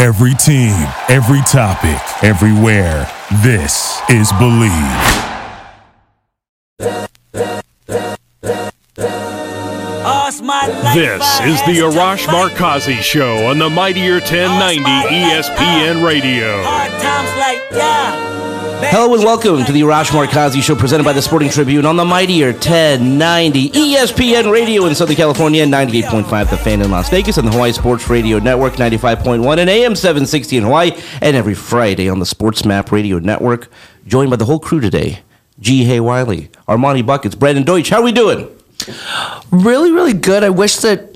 Every team, every topic, everywhere. This is Bleav. This is the Arash Markazi Show on the Mightier 1090 ESPN Radio. Hello and welcome to the Arash Markazi Show presented by the Sporting Tribune on the Mightier 1090 ESPN Radio in Southern California, 98.5 The Fan in Las Vegas, and the Hawaii Sports Radio Network, 95.1 and AM 760 in Hawaii, and every Friday on the Sports Map Radio Network. Joined by the whole crew today, Ji Hae Wiley, Armani Buckets, Brandon Deutsch. How are we doing? Really, really good. I wish that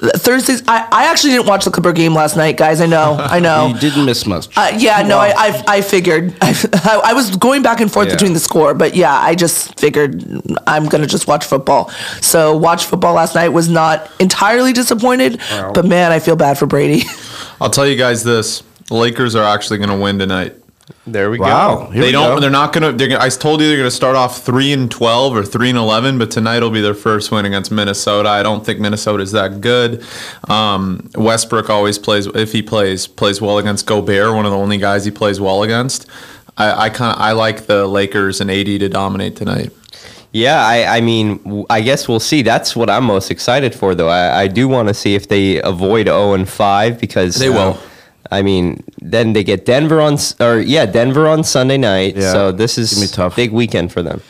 Thursdays. I, I actually didn't watch the Clipper game last night, guys. I know, I know. You didn't miss much. Uh, yeah, no, I, I, I figured. I, I was going back and forth Yeah. between the score, but yeah, I just figured I'm gonna just watch football. So watch football last night was not entirely disappointed, but man, I feel bad for Brady. I'll tell you guys this: the Lakers are actually going to win tonight. There we Wow. go. Here they we don't. go. They're not going to. They're, gonna- I told you they're going to start off three and twelve or three and eleven, but tonight will be their first win against Minnesota. I don't think Minnesota is that good. Um, Westbrook always plays if he plays plays well against Gobert, one of the only guys he plays well against. I, I kind of I like the Lakers and AD to dominate tonight. Yeah, I, I mean, I guess we'll see. That's what I'm most excited for, though. I, I do want to see if they avoid 0 and 5 because They uh, will. I mean, then they get Denver on, or yeah, Denver on Sunday night. Yeah. So this is tough. big weekend for them.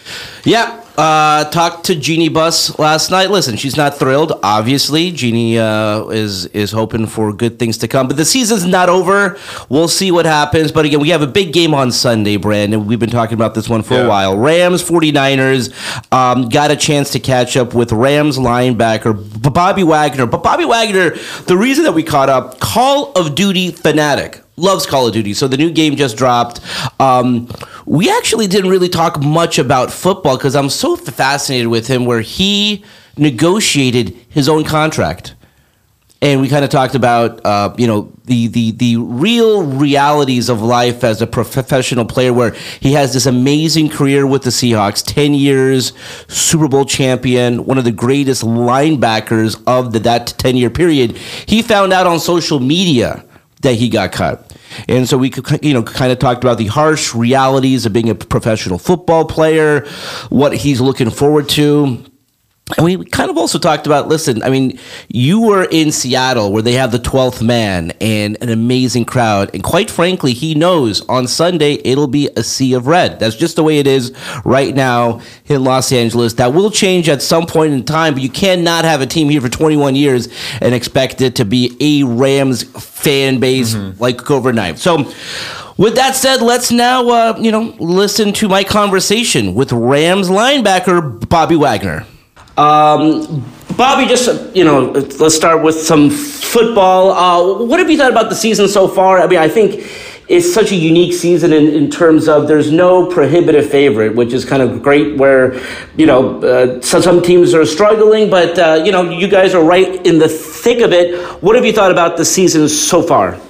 Yeah, uh, talked to Jeannie Buss last night. Listen, she's not thrilled. Obviously, Jeannie uh, is is hoping for good things to come. But the season's not over. We'll see what happens. But again, we have a big game on Sunday, Brandon. We've been talking about this one for a while. Rams 49ers um, got a chance to catch up with Rams linebacker Bobby Wagner. But Bobby Wagner, the reason that we caught up, Call of Duty fanatic loves Call of Duty. So the new game just dropped. Um, we actually didn't really talk much about football because I'm so fascinated with him, where he negotiated his own contract. And we kind of talked about, uh, you know, the, the the real realities of life as a professional player, where he has this amazing career with the Seahawks, ten years, Super Bowl champion, one of the greatest linebackers of the, that ten year period. He found out on social media that he got cut. And so we you know, kind of talked about the harsh realities of being a professional football player, what he's looking forward to. And we kind of also talked about listen, I mean, you were in Seattle where they have the 12th man and an amazing crowd. And quite frankly, he knows on Sunday it'll be a sea of red. That's just the way it is right now in Los Angeles. That will change at some point in time, but you cannot have a team here for 21 years and expect it to be a Rams fan base like overnight. So, with that said, let's now, uh, you know, listen to my conversation with Rams linebacker Bobby Wagner. Um, Bobby, just you know, let's start with some football. Uh, what have you thought about the season so far? I mean, I think it's such a unique season in, in terms of there's no prohibitive favorite, which is kind of great. Where you know, uh, some some teams are struggling, but uh, you know, you guys are right in the thick of it. What have you thought about the season so far?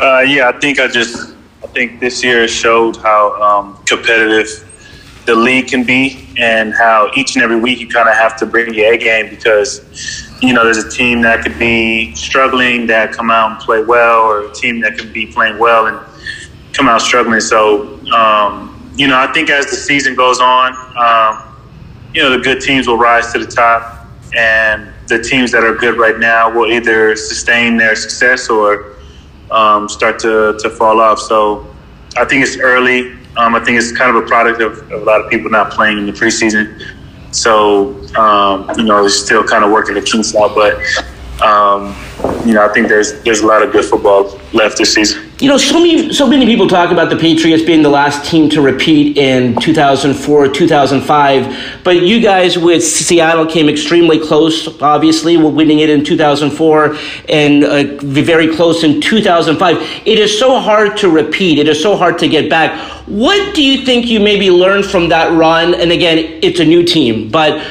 Uh, yeah, I think I just I think this year showed how um, competitive the league can be, and how each and every week you kind of have to bring your A game because you know there's a team that could be struggling that come out and play well, or a team that could be playing well and come out struggling. So um, you know, I think as the season goes on, um, you know, the good teams will rise to the top, and the teams that are good right now will either sustain their success or um, start to, to fall off. So I think it's early. Um, I think it's kind of a product of, of a lot of people not playing in the preseason. So, um, you know, it's still kind of working the kinks out. But, um, you know, I think there's there's a lot of good football left this season. You know, so many so many people talk about the Patriots being the last team to repeat in 2004, 2005, but you guys with Seattle came extremely close. Obviously, we're winning it in 2004 and uh, very close in 2005. It is so hard to repeat. It is so hard to get back. What do you think you maybe learned from that run? And again, it's a new team, but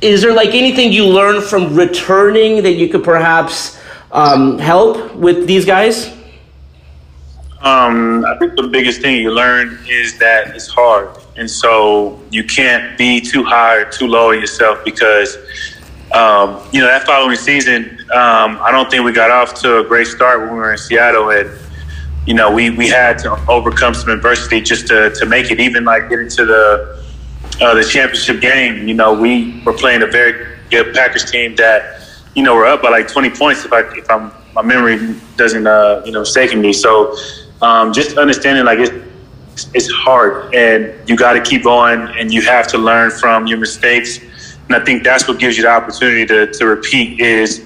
is there like anything you learned from returning that you could perhaps um, help with these guys? Um, I think the biggest thing you learn is that it's hard, and so you can't be too high or too low on yourself because um, you know that following season, um, I don't think we got off to a great start when we were in Seattle, and you know we we had to overcome some adversity just to to make it, even like getting to the uh, the championship game. You know, we were playing a very good Packers team that you know we're up by like 20 points if I if I'm my memory doesn't uh, you know mistaken me. So um, just understanding like it's it's hard and you got to keep going and you have to learn from your mistakes and i think that's what gives you the opportunity to, to repeat is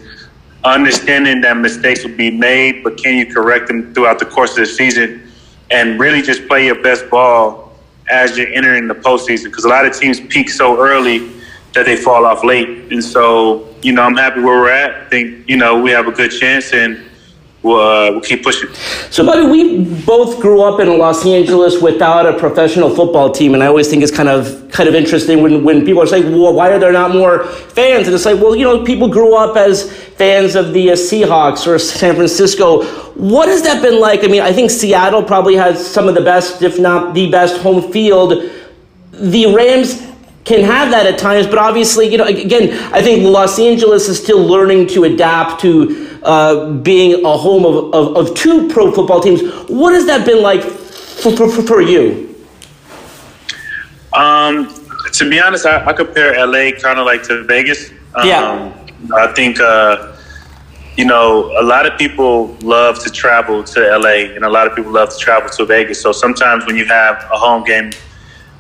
understanding that mistakes will be made but can you correct them throughout the course of the season and really just play your best ball as you're entering the postseason because a lot of teams peak so early that they fall off late and so you know i'm happy where we're at i think you know we have a good chance and we'll, uh, we'll keep pushing. So, buddy, we both grew up in Los Angeles without a professional football team, and I always think it's kind of kind of interesting when, when people are saying, "Well, why are there not more fans?" And it's like, well, you know, people grew up as fans of the uh, Seahawks or San Francisco. What has that been like? I mean, I think Seattle probably has some of the best, if not the best, home field. The Rams can have that at times, but obviously, you know, again, I think Los Angeles is still learning to adapt to uh, being a home of, of, of, two pro football teams. What has that been like for, for, for you? Um, to be honest, I, I compare LA kind of like to Vegas. Um, yeah. I think, uh, you know, a lot of people love to travel to LA and a lot of people love to travel to Vegas. So sometimes when you have a home game,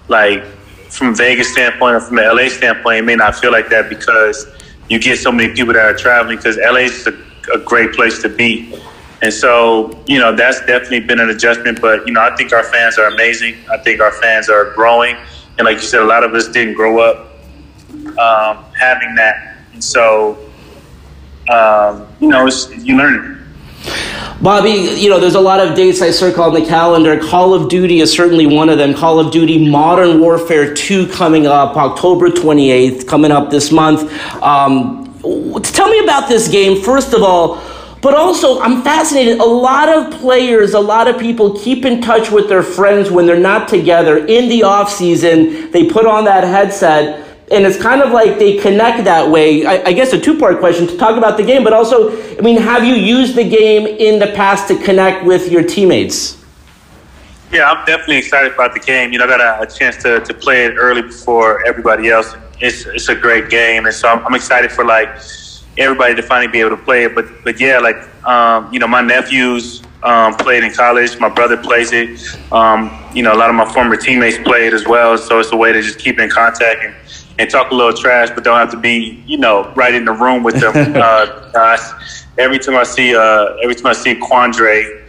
like from Vegas standpoint or from the LA standpoint, it may not feel like that because you get so many people that are traveling because LA is a a great place to be. And so, you know, that's definitely been an adjustment. But, you know, I think our fans are amazing. I think our fans are growing. And like you said, a lot of us didn't grow up um, having that. And so, um, you know, you learn. Bobby, you know, there's a lot of dates I circle on the calendar. Call of Duty is certainly one of them. Call of Duty Modern Warfare 2 coming up October 28th, coming up this month. Um, tell me about this game, first of all. But also, I'm fascinated. A lot of players, a lot of people keep in touch with their friends when they're not together in the off season. They put on that headset, and it's kind of like they connect that way. I, I guess a two part question to talk about the game, but also, I mean, have you used the game in the past to connect with your teammates? Yeah, I'm definitely excited about the game. You know, I got a, a chance to, to play it early before everybody else it's it's a great game, and so I'm, I'm, excited for like everybody to finally be able to play it. But but yeah, like um, you know, my nephews um, played in college. My brother plays it. Um, you know, a lot of my former teammates play it as well. So it's a way to just keep in contact and, and talk a little trash, but don't have to be you know right in the room with them. uh, every time I see uh, every time I see Quandre.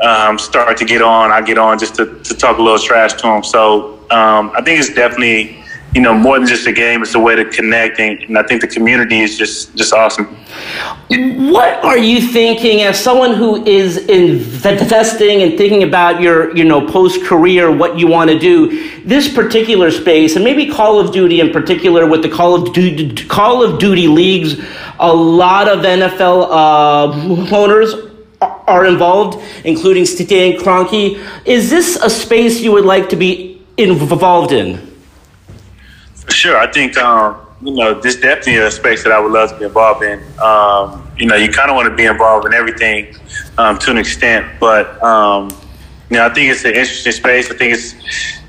Um, start to get on, I get on just to, to talk a little trash to him. So um, I think it's definitely you know, more than just a game, it's a way to connect, and, and, I think the community is just just awesome. What are you thinking as someone who is investing and thinking about your, you know, post career, what you want to do? This particular space, and maybe Call of Duty in particular, with the Call of Duty, Call of Duty leagues, a lot of NFL uh, owners are involved, including Stan Kroenke. Is this a space you would like to be involved in? Sure, I think um, you know this definitely a space that I would love to be involved in. Um, you know, you kind of want to be involved in everything um, to an extent, but um, you know, I think it's an interesting space. I think it's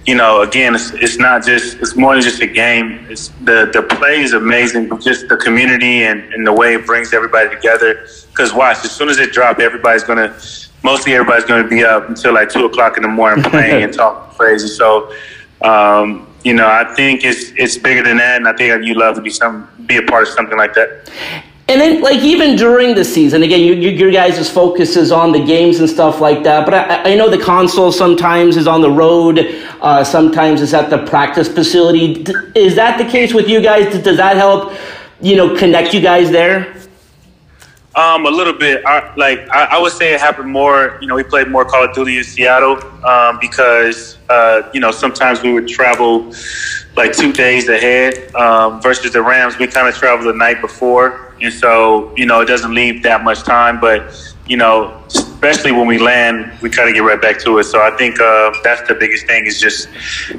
you know, again, it's, it's not just it's more than just a game. It's the the play is amazing, but just the community and, and the way it brings everybody together. Because watch, as soon as it drops, everybody's gonna mostly everybody's gonna be up until like two o'clock in the morning playing and talking crazy. So. Um, you know, I think it's it's bigger than that, and I think you love to be some be a part of something like that. And then, like even during the season, again, you, you, your guys' focus is on the games and stuff like that. But I, I know the console sometimes is on the road, uh, sometimes it's at the practice facility. Is that the case with you guys? Does that help, you know, connect you guys there? Um, a little bit. I, like I, I would say it happened more. You know, we played more Call of Duty in Seattle um, because uh, you know sometimes we would travel like two days ahead um, versus the Rams. We kind of travel the night before, and so you know it doesn't leave that much time. But you know, especially when we land, we kind of get right back to it. So I think uh, that's the biggest thing is just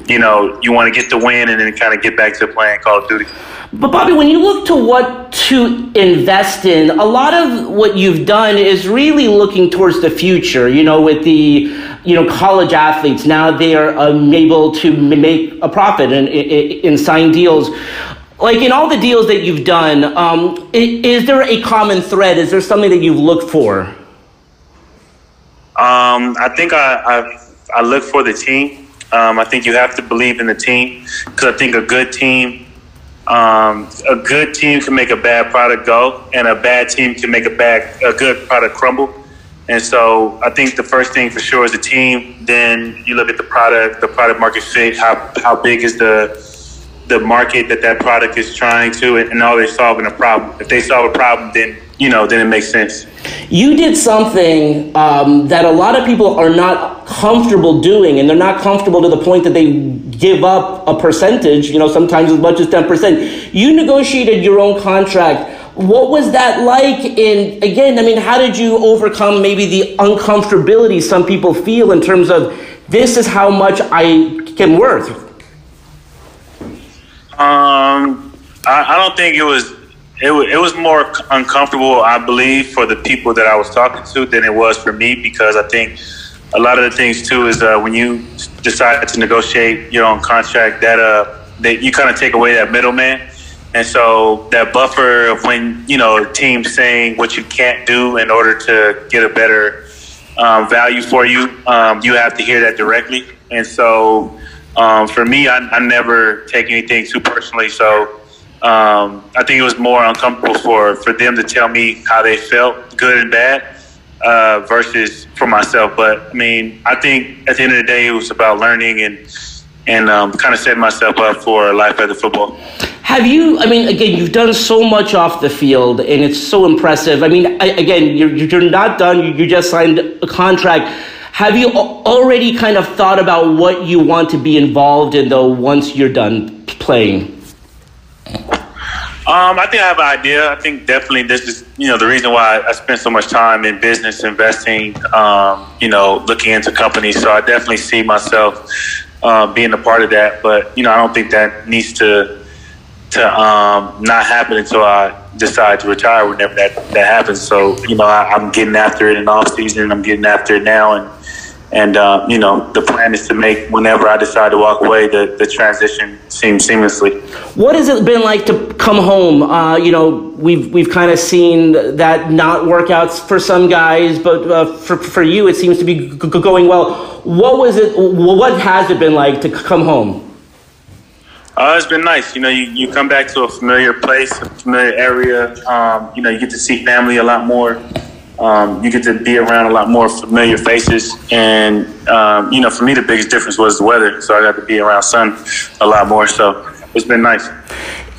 you know you want to get the win and then kind of get back to playing Call of Duty. But Bobby, when you look to what to invest in, a lot of what you've done is really looking towards the future. You know, with the you know college athletes now they are um, able to make a profit and in, in sign deals. Like in all the deals that you've done, um, i- is there a common thread? Is there something that you've looked for? Um, I think I, I I look for the team. Um, I think you have to believe in the team because I think a good team, um, a good team can make a bad product go, and a bad team can make a bad a good product crumble. And so I think the first thing for sure is the team. Then you look at the product, the product market fit. How how big is the the market that that product is trying to, and are they solving a problem? If they solve a problem, then you know, then it makes sense. You did something um, that a lot of people are not comfortable doing, and they're not comfortable to the point that they give up a percentage, you know, sometimes as much as 10%. You negotiated your own contract. What was that like? And again, I mean, how did you overcome maybe the uncomfortability some people feel in terms of this is how much I can worth? Um, I, I don't think it was. It, wa- it was more uncomfortable, I believe, for the people that I was talking to than it was for me because I think a lot of the things too is uh, when you decide to negotiate your own contract, that uh, that you kind of take away that middleman, and so that buffer of when you know a team saying what you can't do in order to get a better um, value for you, um, you have to hear that directly, and so um, for me, I, I never take anything too personally. So um, I think it was more uncomfortable for, for them to tell me how they felt, good and bad, uh, versus for myself. But I mean, I think at the end of the day, it was about learning and and um, kind of setting myself up for a life after football. Have you, I mean, again, you've done so much off the field and it's so impressive. I mean, I, again, you're, you're not done, you, you just signed a contract. Have you already kind of thought about what you want to be involved in, though, once you're done playing? Um, I think I have an idea. I think definitely this is, you know, the reason why I spend so much time in business investing, um, you know, looking into companies. So I definitely see myself uh, being a part of that. But, you know, I don't think that needs to to um, not happen until I decide to retire whenever that, that happens. So, you know, I, I'm getting after it in off season. I'm getting after it now. And, and uh, you know, the plan is to make whenever I decide to walk away, the, the transition seem seamlessly. What has it been like to come home? Uh, you know, we've we've kind of seen that not work out for some guys, but uh, for for you, it seems to be g- g- going well. What was it? What has it been like to come home? Uh, it's been nice. You know, you, you come back to a familiar place, a familiar area. Um, you know, you get to see family a lot more. Um, you get to be around a lot more familiar faces. And, um, you know, for me, the biggest difference was the weather. So I got to be around sun a lot more. So it's been nice.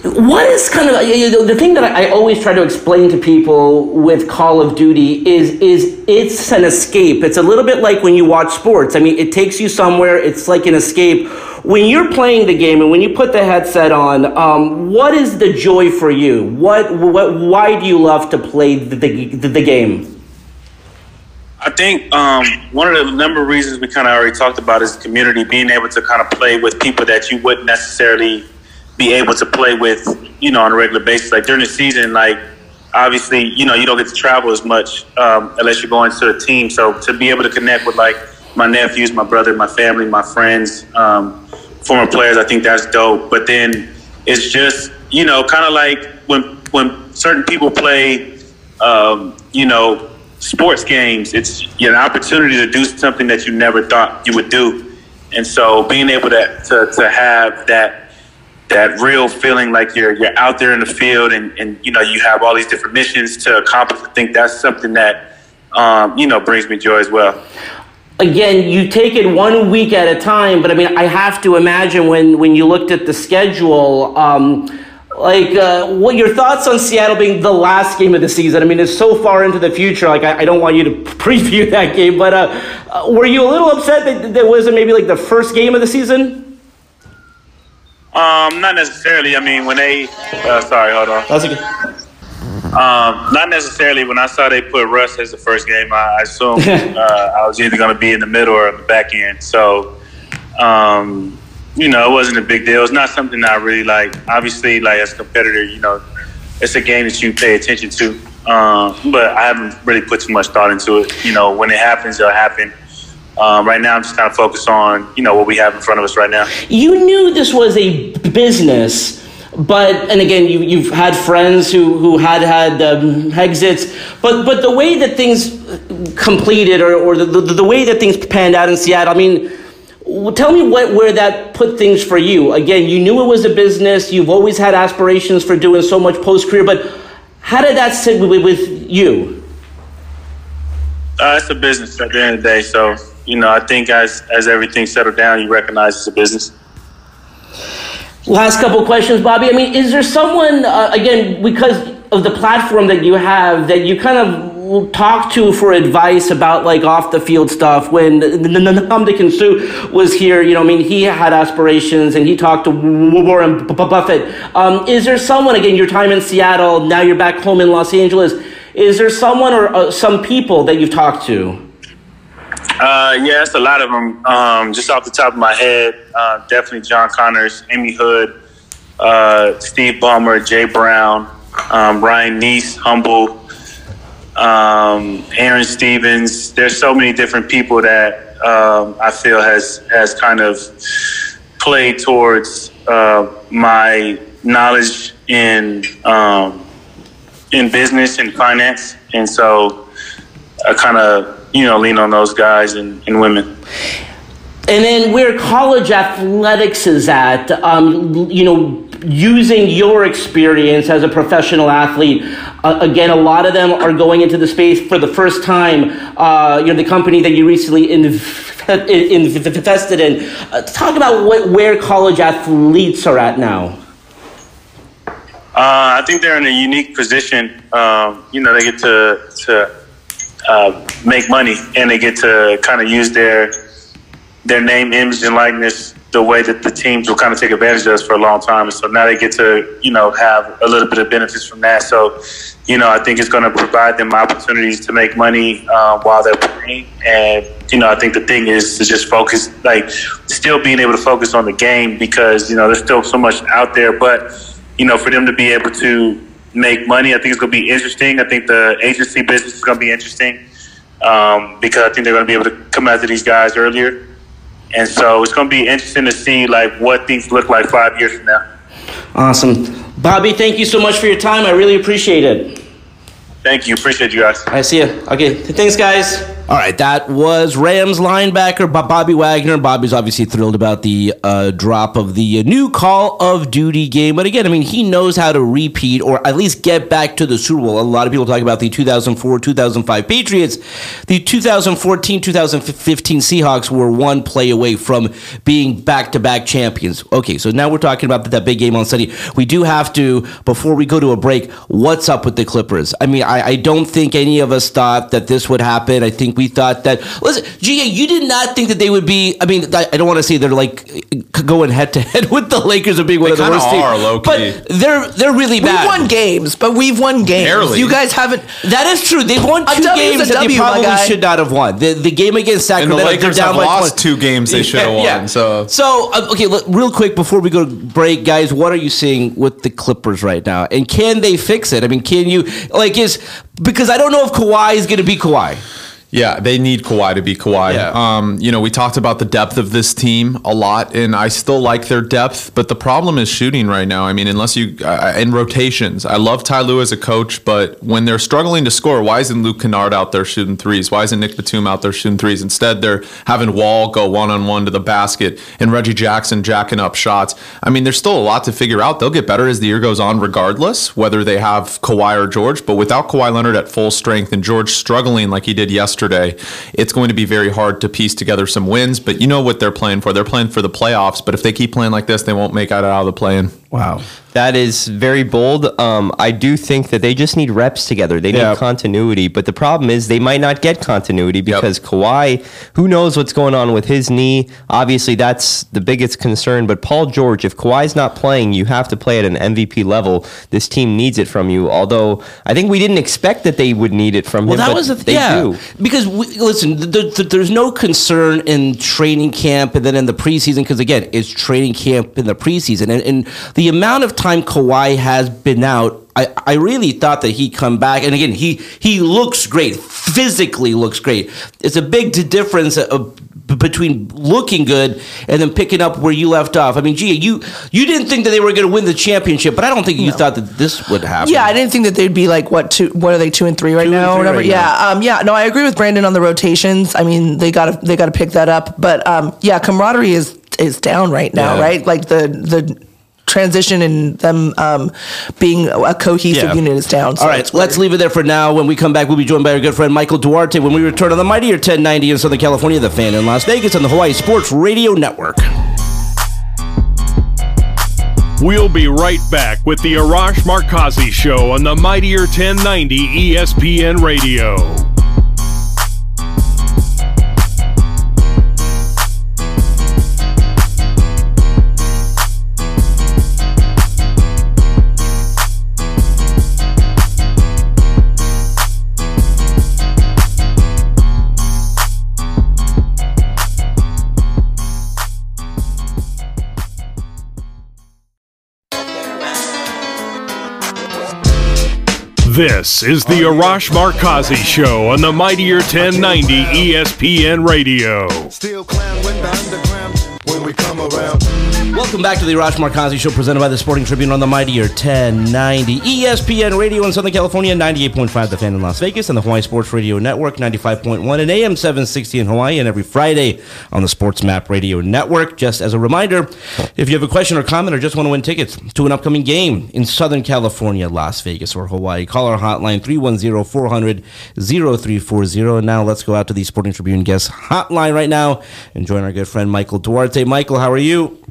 What is kind of you know, the thing that I always try to explain to people with Call of Duty is is it's an escape. It's a little bit like when you watch sports. I mean, it takes you somewhere. It's like an escape. When you're playing the game and when you put the headset on, um, what is the joy for you? What what why do you love to play the the, the game? I think um, one of the number of reasons we kind of already talked about is community, being able to kind of play with people that you wouldn't necessarily be able to play with, you know, on a regular basis. Like during the season, like obviously, you know, you don't get to travel as much um, unless you're going to a team. So to be able to connect with like my nephews, my brother, my family, my friends, um, former players, I think that's dope. But then it's just, you know, kind of like when when certain people play, um, you know, sports games. It's you know, an opportunity to do something that you never thought you would do, and so being able to to, to have that that real feeling like you're you're out there in the field and, and you know you have all these different missions to accomplish. I think that's something that um, you know brings me joy as well. Again, you take it one week at a time, but I mean, I have to imagine when when you looked at the schedule. Um, like, uh, what your thoughts on Seattle being the last game of the season? I mean, it's so far into the future. Like, I, I don't want you to preview that game, but uh, uh, were you a little upset that that wasn't maybe like the first game of the season? Um, not necessarily. I mean, when they, uh, sorry, hold on. That's okay. Um, not necessarily. When I saw they put Russ as the first game, I, I assumed uh, I was either going to be in the middle or the back end. So, um, you know, it wasn't a big deal. It's not something I really like. Obviously, like as a competitor, you know, it's a game that you pay attention to. Um, but I haven't really put too much thought into it. You know, when it happens, it'll happen. Um, right now, I'm just kind of focused on you know what we have in front of us right now. You knew this was a business, but and again, you you've had friends who who had had um, exits, but but the way that things completed or or the, the the way that things panned out in Seattle, I mean. Tell me what, where that put things for you. Again, you knew it was a business. You've always had aspirations for doing so much post career, but how did that sit with, with you? Uh, it's a business at the end of the day. So you know, I think as as everything settled down, you recognize it's a business. Last couple questions, Bobby. I mean, is there someone uh, again because of the platform that you have that you kind of talk to for advice about like off the field stuff? When Ndamukong Suh was here, you know, I mean, he had aspirations and he talked to Warren Buffett. Um, is there someone again? Your time in Seattle, now you're back home in Los Angeles. Is there someone or uh, some people that you've talked to? Uh, yeah, it's a lot of them. Um, just off the top of my head, uh, definitely John Connors, Amy Hood, uh, Steve Ballmer, Jay Brown, um, Ryan Nece, Humble, um, Aaron Stevens. There's so many different people that um, I feel has has kind of played towards uh, my knowledge in um, in business and finance, and so I kind of you know lean on those guys and, and women. And then where college athletics is at, um, you know, using your experience as a professional athlete, uh, again, a lot of them are going into the space for the first time. Uh, you know, the company that you recently inv- in- invested in. Uh, talk about what, where college athletes are at now. Uh, I think they're in a unique position. Um, you know, they get to to uh, make money and they get to kind of use their their name, image, and likeness the way that the teams will kind of take advantage of us for a long time. And so now they get to you know have a little bit of benefits from that. So you know, I think it's going to provide them opportunities to make money uh, while they're playing. And you know, I think the thing is to just focus, like still being able to focus on the game because you know there's still so much out there, but you know, for them to be able to make money, I think it's going to be interesting. I think the agency business is going to be interesting um, because I think they're going to be able to come after these guys earlier. And so it's going to be interesting to see like what things look like five years from now. Awesome. Bobby, thank you so much for your time. I really appreciate it. Thank you. Appreciate you guys. I see you. Okay, thanks, guys. All right, that was Rams linebacker Bobby Wagner. Bobby's obviously thrilled about the uh, drop of the new Call of Duty game. But again, I mean, he knows how to repeat or at least get back to the Super Bowl. A lot of people talk about the 2004 2005 Patriots. The 2014 2015 Seahawks were one play away from being back to back champions. Okay, so now we're talking about that big game on Sunday. We do have to, before we go to a break, what's up with the Clippers? I mean, I, I don't think any of us thought that this would happen. I think we thought that. Listen, GA, you did not think that they would be. I mean, I, I don't want to say they're like going head to head with the Lakers of being one They of the kinda worst teams, are, low-key. but they're they're really bad. We've won games, but we've won games. Barely. You guys haven't. That is true. They've won A two W a games that they W, my probably should not have won. The, the game against And the Sacramento, they're Lakers down have lost 20. two games they should have won. Yeah. So So uh, okay, look, real quick before we go to break, guys, what are you seeing with the Clippers right now, and can they fix it? I mean, can you like is because I don't know if Kawhi is going to be Kawhi. Yeah, they need Kawhi to be Kawhi. Yeah. Um, you know, we talked about the depth of this team a lot, and I still like their depth. But the problem is shooting right now. I mean, unless you uh, in rotations, I love Ty Lue as a coach, but when they're struggling to score, why isn't Luke Kennard out there shooting threes? Why isn't Nick Batum out there shooting threes? Instead, they're having Wall go one on one to the basket and Reggie Jackson jacking up shots. I mean, there's still a lot to figure out. They'll get better as the year goes on, regardless whether they have Kawhi or George. But without Kawhi Leonard at full strength and George struggling like he did yesterday, it's going to be very hard to piece together some wins. But you know what they're playing for. They're playing for the playoffs. But if they keep playing like this, they won't make it out of the play-in. Wow. That is very bold. Um, I do think that they just need reps together. They need Yeah. continuity. But the problem is they might not get continuity because Kawhi, who knows what's going on with his knee? Obviously, that's the biggest concern. But Paul George, if Kawhi's not playing, you have to play at an MVP level. This team needs it from you. Although I think we didn't expect that they would need it from Well, him. Well, that but was the they yeah. do. Because we, listen, th- th- there's no concern in training camp and then in the preseason because again, it's training camp in the preseason, and, and the amount of time Kawhi has been out. I, I really thought that he'd come back, and again, he he looks great, physically looks great. It's a big difference b- between looking good and then picking up where you left off. I mean, gee, you you didn't think that they were going to win the championship, but I don't think you thought that this would happen. Yeah, I didn't think that they'd be like what two? What are they two and three right Two now or three whatever? right yeah, um, yeah. No, I agree with Brandon on the rotations. I mean, they got to they got to pick that up. But um, yeah, camaraderie is is down right now, Yeah. right? Like the the transition and them um, being a cohesive Yeah. unit is down. So All right, let's leave it there for now. When we come back, we'll be joined by our good friend Michael Duarte when we return on the Mightier 1090 in Southern California, the fan in Las Vegas, and the Hawaii Sports Radio Network. We'll be right back with the Arash Markazi Show on the Mightier 1090 ESPN Radio. This is the Arash Markazi Show on the Mightier 1090 ESPN Radio. Around. Welcome back to the Arash Markazi Show presented by the Sporting Tribune on the Mightier 1090 ESPN Radio in Southern California, 98.5 The Fan in Las Vegas, and the Hawaii Sports Radio Network, 95.1 and AM 760 in Hawaii, and every Friday on the Sports Map Radio Network. Just as a reminder, if you have a question or comment or just want to win tickets to an upcoming game in Southern California, Las Vegas, or Hawaii, call our hotline 310 400 0340. And now let's go out to the Sporting Tribune guest hotline right now and join our good friend Michael Duarte. Michael, how are you?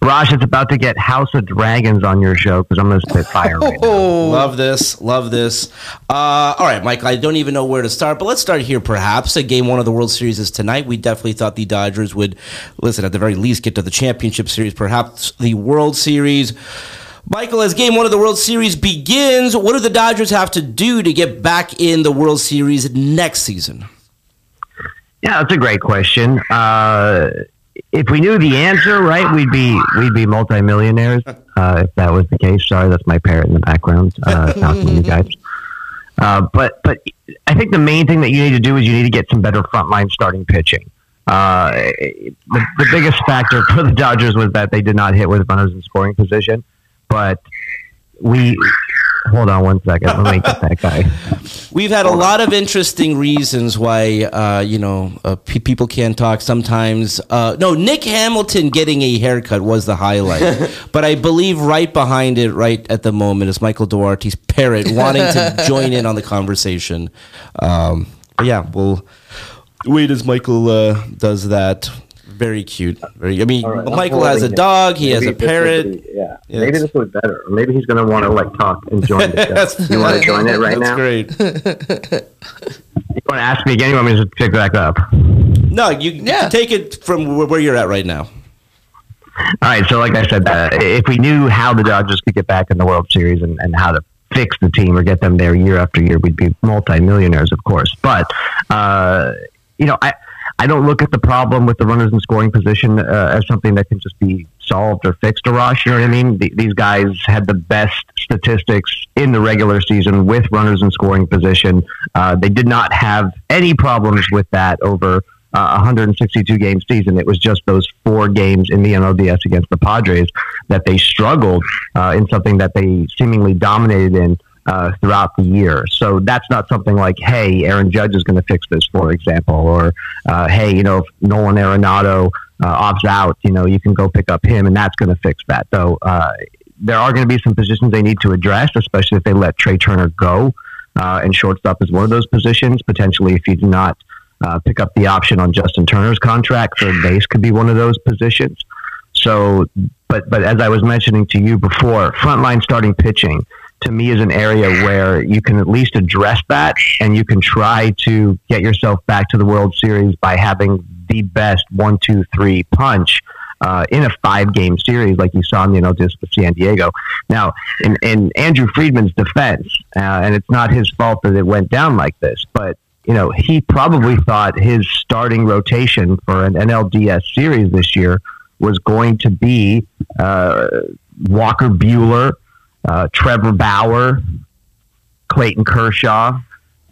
Raj, it's about to get House of Dragons on your show because I'm going to spit fire right now. Love this. Love this. Uh, all right, Mike, I don't even know where to start, but let's start here perhaps. A game one of the World Series is tonight. We definitely thought the Dodgers would, listen, at the very least, get to the championship series, perhaps the World Series. Michael, as game one of the World Series begins, what do the Dodgers have to do to get back in the World Series next season? Yeah, that's a great question. Uh, if we knew the answer, right, we'd be we'd be multimillionaires. Uh, if that was the case, sorry, that's my parrot in the background uh, talking to you guys. Uh, but but I think the main thing that you need to do is you need to get some better frontline starting pitching. Uh, the, the biggest factor for the Dodgers was that they did not hit with runners in scoring position, but we hold on one second. Let me get that guy. We've had a lot of interesting reasons why, uh, you know, uh, pe- people can't talk sometimes. Uh, no, Nick Hamilton getting a haircut was the highlight. but I believe right behind it, right at the moment, is Michael Duarte's parrot wanting to join in on the conversation. Um, yeah, we'll wait as Michael uh, does that. Very cute. Very. I mean, All right, I'm Michael has a dog. He has a parrot. be- yeah. Yeah, Maybe it's- this was better. Or maybe he's going to want to like talk and join the show. you want to join it right That's now? great. You want to ask me again? You want me to just pick back up? No, you, you can take it from where, where you're at right now. All right. So, like I said, uh, if we knew how the Dodgers could get back in the World Series and, and how to fix the team or get them there year after year, we'd be multimillionaires, of course. But uh, you know, I I don't look at the problem with the runners in scoring position uh, as something that can just be solved or fixed. Arash, you know what I mean? Th- these guys had the best statistics in the regular season with runners in scoring position. Uh, they did not have any problems with that over uh, 162 game season. It was just those four games in the NLDS against the Padres that they struggled uh, in something that they seemingly dominated in uh, throughout the year. So that's not something like, hey, Aaron Judge is going to fix this, for example, or uh, hey, you know, if Nolan Arenado uh, opts out, you know, you can go pick up him, and that's going to fix that. So uh, there are going to be some positions they need to address, especially if they let Trea Turner go. Uh, and shortstop is one of those positions. Potentially, if you do not pick up the option on Justin Turner's contract, third base could be one of those positions. So, but but as I was mentioning to you before, frontline starting pitching to me is an area where you can at least address that, and you can try to get yourself back to the World Series by having the best one, two, three punch. Uh, in a five game series like you saw in the just with San Diego. Now, in, in Andrew Friedman's defense, uh, and it's not his fault that it went down like this, but you know he probably thought his starting rotation for an NLDS series this year was going to be uh, Walker Buehler, uh, Trevor Bauer, Clayton Kershaw,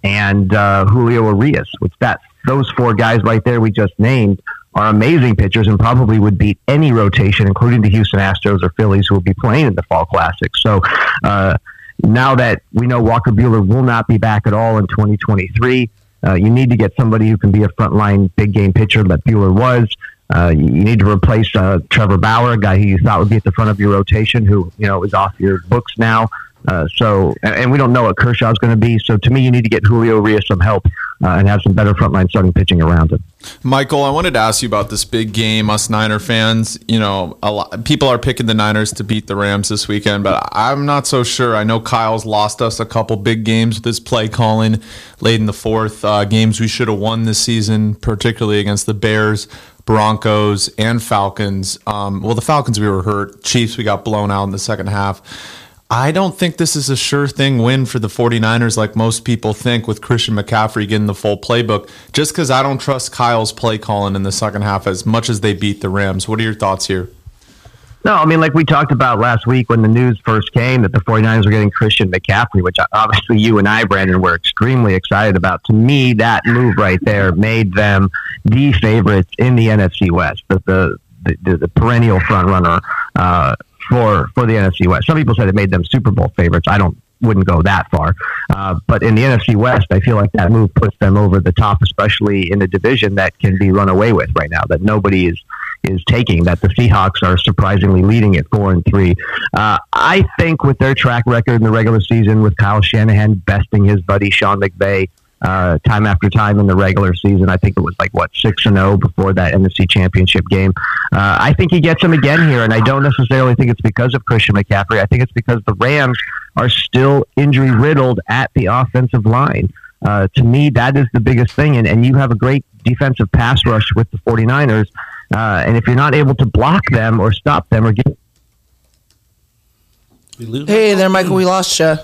and uh, Julio Urias. Which that those four guys right there we just named are amazing pitchers and probably would beat any rotation, including the Houston Astros or Phillies, who will be playing in the Fall Classic. So. Uh, now that we know Walker Buehler will not be back at all in 2023, uh, you need to get somebody who can be a frontline big game pitcher that Buehler was. Uh, you need to replace uh, Trevor Bauer, a guy who you thought would be at the front of your rotation, who you know is off your books now. Uh, so, and we don't know what Kershaw is going to be. So, to me, you need to get Julio Urias some help uh, and have some better frontline starting pitching around him. Michael, I wanted to ask you about this big game. Us Niner fans, you know, a lot people are picking the Niners to beat the Rams this weekend, but I'm not so sure. I know Kyle's lost us a couple big games with his play calling late in the fourth. Uh, games we should have won this season, particularly against the Bears. Broncos and Falcons. Um, well, the Falcons we were hurt. Chiefs we got blown out in the second half. I don't think this is a sure thing win for the 49ers like most people think with Christian McCaffrey getting the full playbook, just because I don't trust Kyle's play calling in the second half as much as they beat the Rams. What are your thoughts here? No, I mean, like we talked about last week when the news first came that the 49ers were getting Christian McCaffrey, which obviously you and I, Brandon, were extremely excited about. To me, that move right there made them the favorites in the NFC West, the, the, the, the perennial front runner. Uh, for for the NFC West. Some people said it made them Super Bowl favorites. I don't wouldn't go that far, uh, but in the NFC West, I feel like that move puts them over the top, especially in a division that can be run away with right now. That nobody is is taking. That the Seahawks are surprisingly leading at four and three. Uh, I think with their track record in the regular season, with Kyle Shanahan besting his buddy Sean McVay uh, time after time in the regular season. I think it was like what six and zero before that NFC Championship game. Uh, I think he gets him again here, and I don't necessarily think it's because of Christian McCaffrey. I think it's because the Rams are still injury riddled at the offensive line. Uh, to me, that is the biggest thing, and, and you have a great defensive pass rush with the 49ers. Uh, and if you're not able to block them or stop them or get Hey there, Michael. We lost you.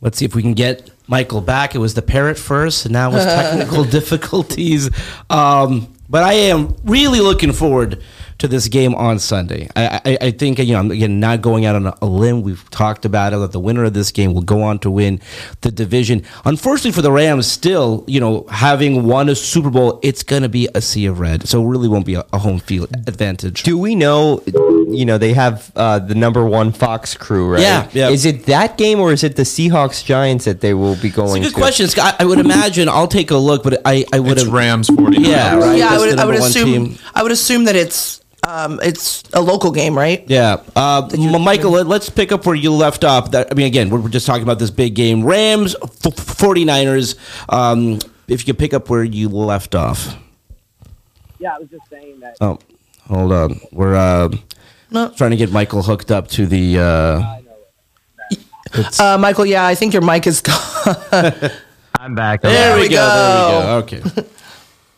Let's see if we can get Michael back. It was the parrot first, and now it was technical difficulties. Um, but I am really looking forward to this game on Sunday. I, I, I think you know I'm again not going out on a, a limb. We've talked about it that the winner of this game will go on to win the division. Unfortunately for the Rams, still you know having won a Super Bowl, it's going to be a sea of red. So it really won't be a, a home field advantage. Do we know? You know they have uh, the number one Fox crew, right? Yeah, yeah. Is it that game or is it the Seahawks Giants that they will be going? It's a good to? question. Scott. I would imagine I'll take a look, but I, I would It's Rams 49ers. Yeah, right. yeah, I would, I would assume. team. I would assume that it's um, it's a local game, right? Yeah, uh, M- Michael. Let, us pick up where you left off. That I mean, again, we're, we're just talking about this big game. Rams, f- 49ers. Um, if you could pick up where you left off. Yeah, I was just saying that. Oh, hold on. We're uh, trying to get Michael hooked up to the. Uh, Uh, Michael, yeah, I think your mic is gone. I'm back. there, we we go. go. There we go. Okay.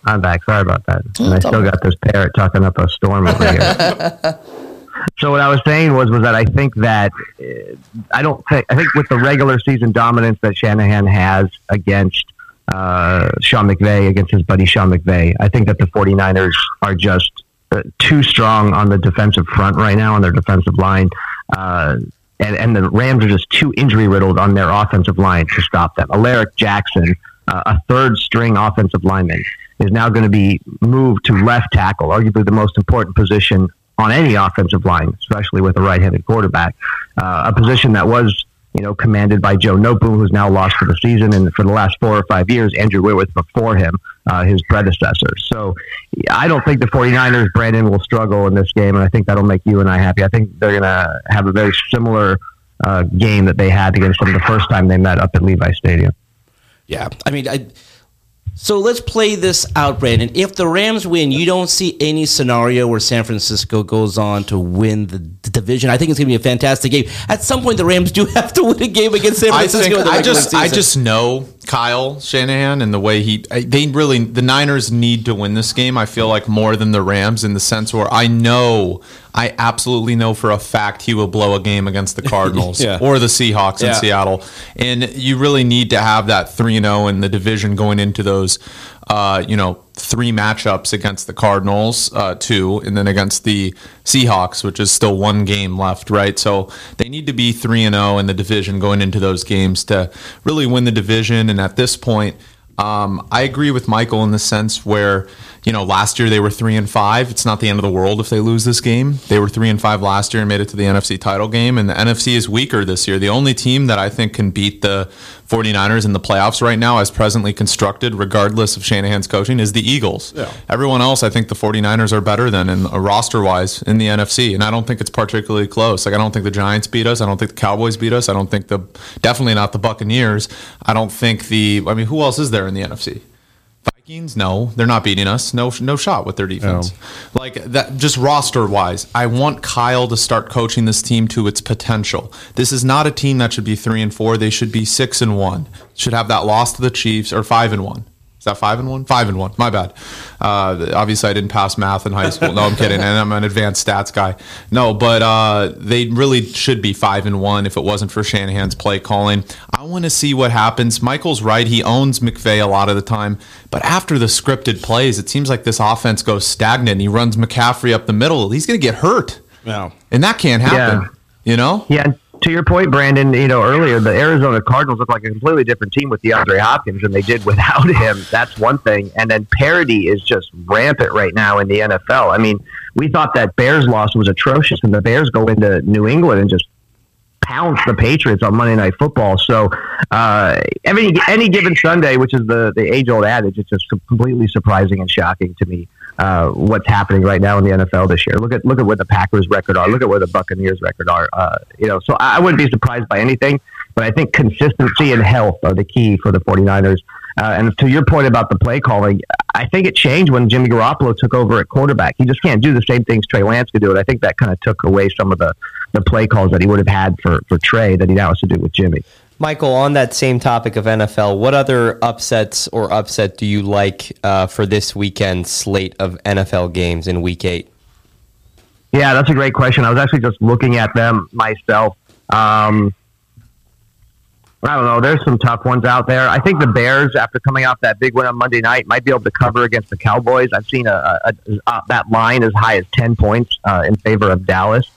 I'm back. Sorry about that. And I still got this parrot talking up a storm over here. so what I was saying was was that I think that uh, I don't think I think with the regular season dominance that Shanahan has against uh, Sean McVay against his buddy Sean McVay. I think that the 49ers are just uh, too strong on the defensive front right now on their defensive line. Uh, and, and the Rams are just too injury riddled on their offensive line to stop them. Alaric Jackson, uh, a third string offensive lineman, is now going to be moved to left tackle, arguably the most important position on any offensive line, especially with a right-handed quarterback. Uh, a position that was, you know, commanded by Joe Nopu, who's now lost for the season, and for the last four or five years, Andrew Whitworth before him, uh, his predecessor. So I don't think the 49ers, Brandon, will struggle in this game, and I think that'll make you and I happy. I think they're going to have a very similar uh, game that they had against them the first time they met up at Levi Stadium. Yeah, I mean, I, so let's play this out, Brandon. If the Rams win, you don't see any scenario where San Francisco goes on to win the, division. I think it's going to be a fantastic game. At some point, the Rams do have to win a game against San I Francisco. think in the I just I just know Kyle Shanahan and the way he they really the Niners need to win this game. I feel like more than the Rams in the sense where I know I absolutely know for a fact he will blow a game against the Cardinals Yeah. or the Seahawks in Seattle, and you really need to have that three and zero in the division going into those. Uh, you know, three matchups against the Cardinals, uh, two, and then against the Seahawks, which is still one game left, right? So they need to be three and zero in the division going into those games to really win the division. And at this point, um, I agree with Michael in the sense where you know last year they were three and five. It's not the end of the world if they lose this game. They were three and five last year and made it to the NFC title game, and the NFC is weaker this year. The only team that I think can beat the 49ers in the playoffs right now, as presently constructed, regardless of Shanahan's coaching, is the Eagles. Yeah. Everyone else, I think the 49ers are better than in uh, roster wise in the NFC, and I don't think it's particularly close. Like I don't think the Giants beat us. I don't think the Cowboys beat us. I don't think the definitely not the Buccaneers. I don't think the. I mean, who else is there in the NFC? Vikings? No, they're not beating us. No, no shot with their defense. Like that, just roster wise, I want Kyle to start coaching this team to its potential. This is not a team that should be three and four. They should be six and one. Should have that loss to the Chiefs or five and one. Is that five and one? Five and one. My bad. Uh, obviously, I didn't pass math in high school. No, I'm kidding. And I'm an advanced stats guy. No, but uh, they really should be five and one if it wasn't for Shanahan's play calling. I want to see what happens. Michael's right. He owns McVay a lot of the time. But after the scripted plays, it seems like this offense goes stagnant. And he runs McCaffrey up the middle. He's going to get hurt. Yeah. And that can't happen. You know? Yeah, and to your point, Brandon, you know, earlier, the Arizona Cardinals look like a completely different team with DeAndre Hopkins than they did without him. That's one thing. And then parity is just rampant right now in the NFL. I mean, we thought that Bears loss was atrocious, and the Bears go into New England and just pounce the Patriots on Monday Night Football. So, uh, any any given Sunday, which is the the age old adage, it's just completely surprising and shocking to me uh, what's happening right now in the NFL this year. Look at look at where the Packers' record are. Look at where the Buccaneers' record are. Uh, you know, so I I wouldn't be surprised by anything. But I think consistency and health are the key for the 49ers. Uh, and to your point about the play calling, I think it changed when Jimmy Garoppolo took over at quarterback. He just can't do the same things Trey Lance could do. And I think that kind of took away some of the, the play calls that he would have had for, for Trey that he now has to do with Jimmy. Michael, on that same topic of NFL, what other upsets or upset do you like uh, for this weekend slate of NFL games in Week Eight? Yeah, that's a great question. I was actually just looking at them myself. Um, I don't know. There's some tough ones out there. I think the Bears, after coming off that big win on Monday night, might be able to cover against the Cowboys. I've seen a, a, a, uh, that line as high as ten points uh, in favor of Dallas,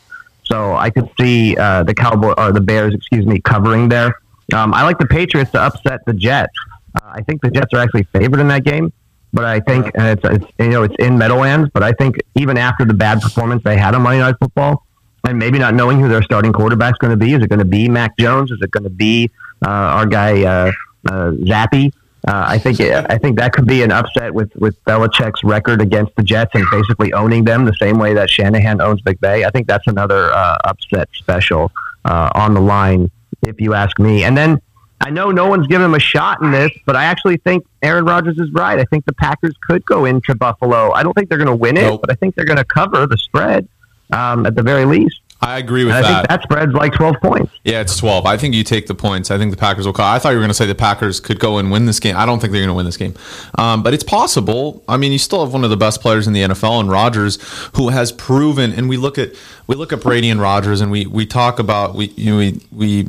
so I could see uh, the Cowboy or the Bears, excuse me, covering there. Um, I like the Patriots to upset the Jets. Uh, I think the Jets are actually favored in that game, but I think and it's, it's you know it's in Meadowlands. But I think even after the bad performance they had on Monday Night Football, and maybe not knowing who their starting quarterback's going to be, is it going to be Mac Jones? Is it going to be uh, our guy uh, uh, Zappe? Uh, I think I think that could be an upset with with Belichick's record against the Jets and basically owning them the same way that Shanahan owns McVay. I think that's another uh, upset special uh, on the line, if you ask me. And then I know no one's given him a shot in this, but I actually think Aaron Rodgers is right. I think the Packers could go into Buffalo. I don't think they're going to win it, Nope. but I think they're going to cover the spread um, at the very least. I agree with And I that. think that spread's like 12 points. Yeah, it's 12. I think you take the points. I think the Packers will call. I thought you were going to say the Packers could go and win this game. I don't think they're going to win this game. Um, but it's possible. I mean, you still have one of the best players in the NFL and Rodgers who has proven and we look at we look at Brady and Rodgers and we we talk about we you know we we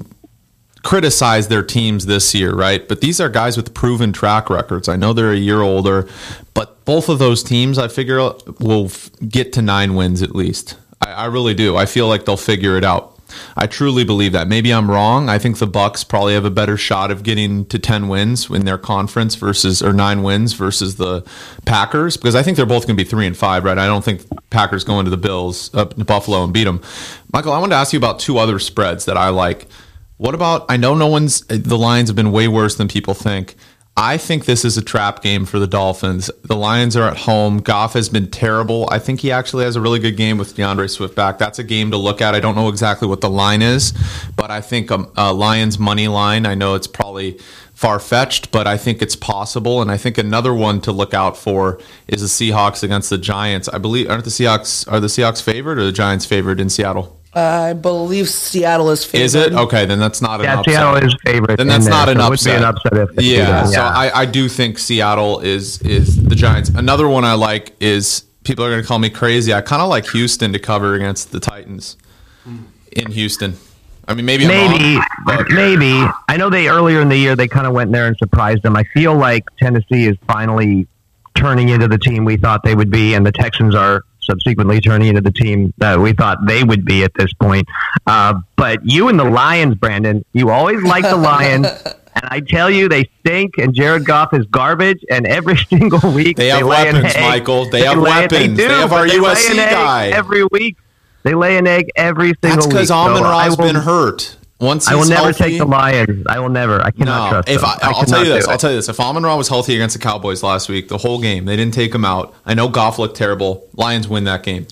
criticize their teams this year, right? But these are guys with proven track records. I know they're a year older, but both of those teams, I figure, will get to nine wins at least. I, I really do. I feel like they'll figure it out. I truly believe that. Maybe I'm wrong. I think the Bucs probably have a better shot of getting to 10 wins in their conference versus or 9 wins versus the Packers because I think they're both going to be 3 and 5, right? I don't think Packers go into the Bills up to Buffalo and beat them. Michael, I wanted to ask you about two other spreads that I like. What about I know no one's the Lions have been way worse than people think. I think this is a trap game for the Dolphins. The Lions are at home. Goff has been terrible. I think he actually has a really good game with D'Andre Swift back. That's a game to look at. I don't know exactly what the line is, but I think a, a Lions money line. I know it's probably far fetched, but I think it's possible. And I think another one to look out for is the Seahawks against the Giants. I believe aren't the Seahawks are the Seahawks favored or the Giants favored in Seattle? I believe Seattle is favored. Is it okay? Then that's not an upset. Seattle is favorite. Then in that's there, not an so it would be upset. an upset if they do yeah, so. I, I do think Seattle is is the Giants. Another one I like is people are going to call me crazy. I kind of like Houston to cover against the Titans in Houston. I mean, maybe I'm maybe, wrong, but maybe. I know they earlier in the year they kind of went there and surprised them. I feel like Tennessee is finally turning into the team we thought they would be, and the Texans are subsequently turning into the team that we thought they would be at this point. Uh, but you and the Lions, Brandon, you always like the Lions. And I tell you, they stink, and Jared Goff is garbage. And every single week, They have lay an weapons, egg. Michael. They have lay- weapons. do, They have our USC an guy. every week. They lay an egg every single time. that's week. because So Amon Ra's will- been hurt. Once I will never healthy- take the Lions. I will never. I cannot No, trust if them. I, I'll cannot tell you this. I'll tell you this. If Amon Ra was healthy against the Cowboys last week, the whole game, they didn't take him out. I know Goff looked terrible. Lions win that game.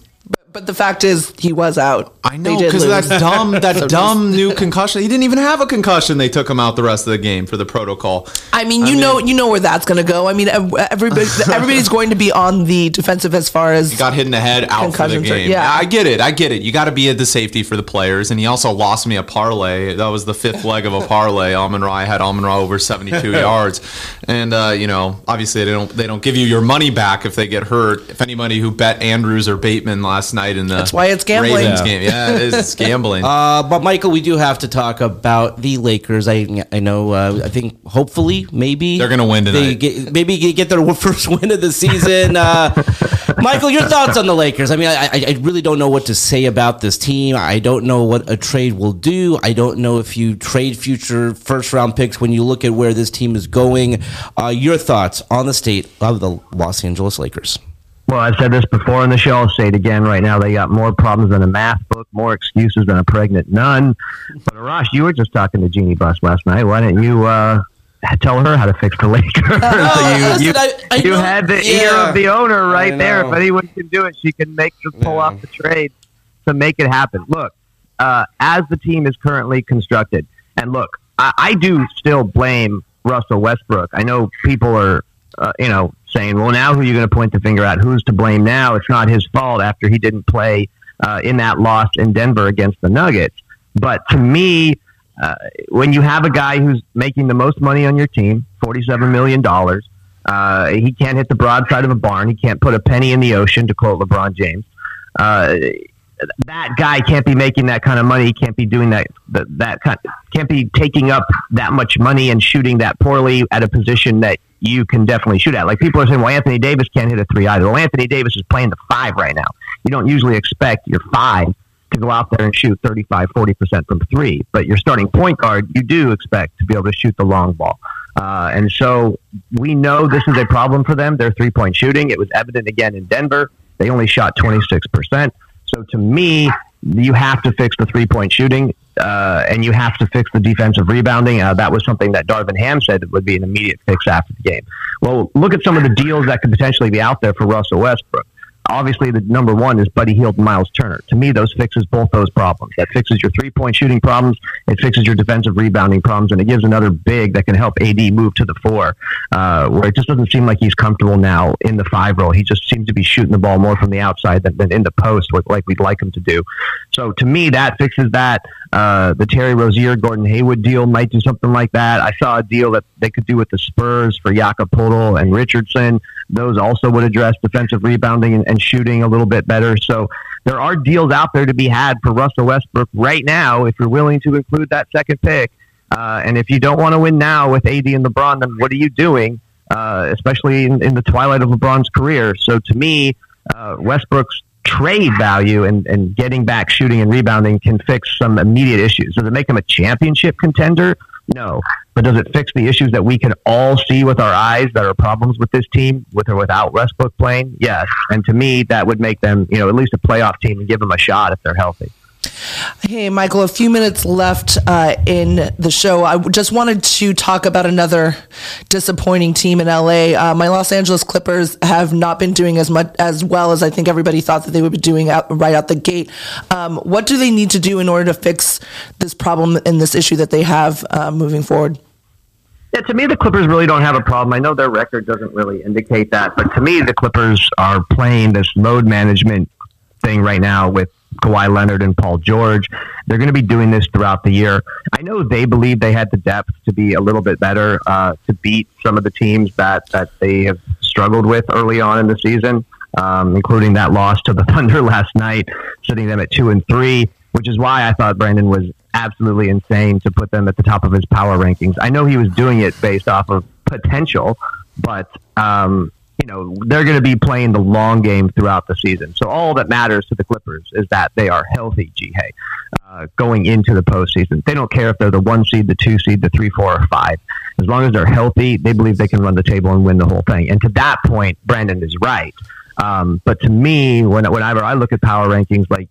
But the fact is, he was out. I know because that dumb, that dumb new concussion. He didn't even have a concussion. They took him out the rest of the game for the protocol. I mean, you know, you know where that's going to go. I mean, everybody, everybody's going to be on the defensive as far as He got hit in the head out for the game. yeah. I get it. I get it. You got to be at the safety for the players. And he also lost me a parlay. That was the fifth leg of a parlay. Amon Ra I had Amon Ra over 72 yards. And, uh, you know, obviously they don't they don't give you your money back if they get hurt. If anybody who bet Andrews or Bateman last night in the That's why it's gambling. Ravens Yeah. game. Yeah, it is. It's gambling. Uh, but Michael, we do have to talk about the Lakers. I I know. Uh, I think hopefully, maybe They're gonna win today. They get, maybe get their first win of the season. Uh, Michael, your thoughts on the Lakers? I mean, I, I I really don't know what to say about this team. I don't know what a trade will do. I don't know if you trade future first round picks when you look at where this team is going. Uh, your thoughts on the state of the Los Angeles Lakers? Well, I've said this before in the show. I'll say it again right now. They got more problems than a math book, more excuses than a pregnant nun. But Arash, you were just talking to Jeanie Buss last night. Why didn't you uh, tell her how to fix the Lakers? so you, you, I- I you know- had the ear of the owner right there. If anyone can do it, she can make her pull off the trade to make it happen. Look, uh, as the team is currently constructed, and look, I, I do still blame Russell Westbrook. I know people are, uh, you know, saying, well, now who are you going to point the finger at? Who's to blame now? It's not his fault after he didn't play uh, in that loss in Denver against the Nuggets. But to me, uh, when you have a guy who's making the most money on your team, $47 million, uh, he can't hit the broadside of a barn. He can't put a penny in the ocean, to quote LeBron James. That guy can't be making that kind of money. Can't be doing that. That, that kind, can't be taking up that much money and shooting that poorly at a position that you can definitely shoot at. Like people are saying, well, Anthony Davis can't hit a three either. Well, Anthony Davis is playing the five right now. You don't usually expect your five to go out there and shoot 35, 40% from three, but your starting point guard, you do expect to be able to shoot the long ball. Uh, and so we know this is a problem for them. Their three point shooting. It was evident again in Denver. They only shot 26%. So to me, you have to fix the three point shooting, uh, and you have to fix the defensive rebounding. Uh, that was something that Darvin Ham said would be an immediate fix after the game. Well, look at some of the deals that could potentially be out there for Russell Westbrook. Obviously, the number one is Buddy Hield and Miles Turner. To me, those fixes both those problems. That fixes your three point shooting problems. It fixes your defensive rebounding problems, and it gives another big that can help AD move to the four, uh, where it just doesn't seem like he's comfortable now in the five role. He just seems to be shooting the ball more from the outside than, than in the post, like- we'd like him to do. So to me, that fixes that. Uh, the Terry Rozier, Gordon Hayward deal might do something like that. I saw a deal that they could do with the Spurs for Jakob Poeltl and Richardson. Those also would address defensive rebounding and, and shooting a little bit better. So there are deals out there to be had for Russell Westbrook right now if you're willing to include that second pick. Uh, and if you don't want to win now with AD and LeBron, then what are you doing? Uh, especially in, in, the twilight of LeBron's career. So to me, uh, Westbrook's trade value and, and getting back shooting and rebounding can fix some immediate issues. Does it make him a championship contender? No. But does it fix the issues that we can all see with our eyes that are problems with this team, with or without Westbrook playing? Yes. And to me, that would make them, you know, at least a playoff team and give them a shot if they're healthy. Hey, Michael, a few minutes left uh, in the show. I just wanted to talk about another disappointing team in LA. Uh, my Los Angeles Clippers have not been doing as much as well as I think everybody thought that they would be doing out, right out the gate. Um, what do they need to do in order to fix this problem and this issue that they have uh, moving forward? Yeah, to me, the Clippers really don't have a problem. I know their record doesn't really indicate that, but to me, the Clippers are playing this load management thing right now with Kawhi Leonard and Paul George. They're going to be doing this throughout the year. I know they believe they had the depth to be a little bit better uh, to beat some of the teams that that they have struggled with early on in the season, um, including that loss to the Thunder last night, sitting them at two and three. Which is why I thought Brandon was absolutely insane to put them at the top of his power rankings. I know he was doing it based off of potential, but um, you know, they're going to be playing the long game throughout the season. So all that matters to the Clippers is that they are healthy, Ji Hae, uh, going into the postseason. They don't care if they're the one seed, the two seed, the three, four, or five. As long as they're healthy, they believe they can run the table and win the whole thing. And to that point, Brandon is right. Um, but to me, when, whenever I look at power rankings, like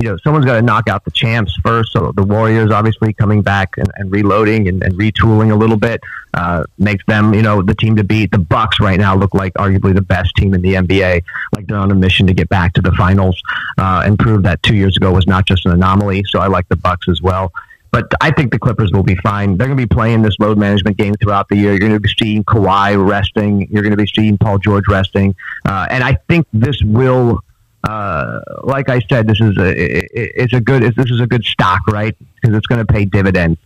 you know, someone's got to knock out the champs first. So the Warriors, obviously, coming back and, and reloading and, and, retooling a little bit uh, makes them, you know, the team to beat. The Bucks right now look like arguably the best team in the NBA. Like they're on a mission to get back to the finals uh, and prove that two years ago was not just an anomaly. So I like the Bucks as well. But I think the Clippers will be fine. They're going to be playing this load management game throughout the year. You're going to be seeing Kawhi resting. You're going to be seeing Paul George resting. Uh, and I think this will uh, like I said, this is a it's a good this is a good stock, right? Because it's going to pay dividends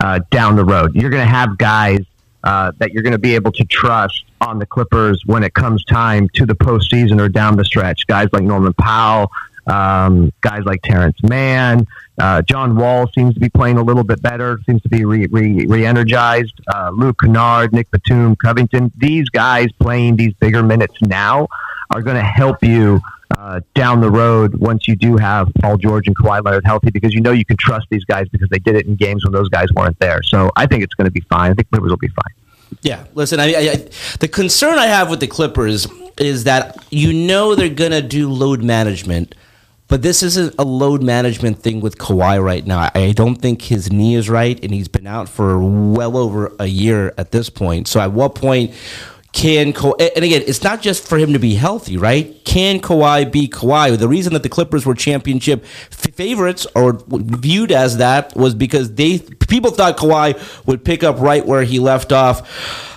uh, down the road. You're going to have guys uh, that you're going to be able to trust on the Clippers when it comes time to the postseason or down the stretch. Guys like Norman Powell, um, guys like Terrence Mann, uh, John Wall seems to be playing a little bit better. Seems to be re, re, re-energized. Uh, Luke Kennard, Nick Batum, Covington. These guys playing these bigger minutes now are going to help you uh, down the road once you do have Paul George and Kawhi Leonard healthy because you know you can trust these guys because they did it in games when those guys weren't there. So I think it's going to be fine. I think Clippers will be fine. Yeah, listen, I, I, the concern I have with the Clippers is that you know they're going to do load management, but this isn't a load management thing with Kawhi right now. I don't think his knee is right, and he's been out for well over a year at this point. So at what point can Ka- and again, it's not just for him to be healthy, right? Can Kawhi be Kawhi? The reason that the Clippers were championship f- favorites or viewed as that was because they people thought Kawhi would pick up right where he left off.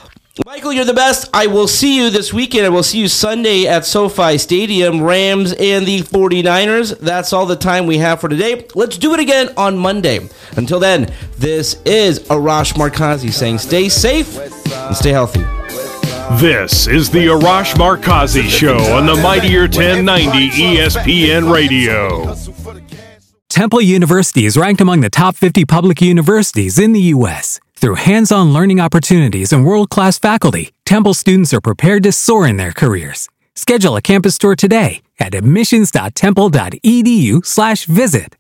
Michael, you're the best. I will see you this weekend. I will see you Sunday at SoFi Stadium, Rams and the 49ers. That's all the time we have for today. Let's do it again on Monday. Until then, this is Arash Markazi saying stay safe and stay healthy. This is the Arash Markazi Show on the Mightier 1090 ESPN Radio. Temple University is ranked among the top 50 public universities in the U.S. Through hands on learning opportunities and world class faculty, Temple students are prepared to soar in their careers. Schedule a campus tour today at admissions.temple.edu/slash visit.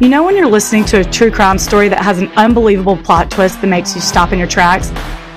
You know, when you're listening to a true crime story that has an unbelievable plot twist that makes you stop in your tracks?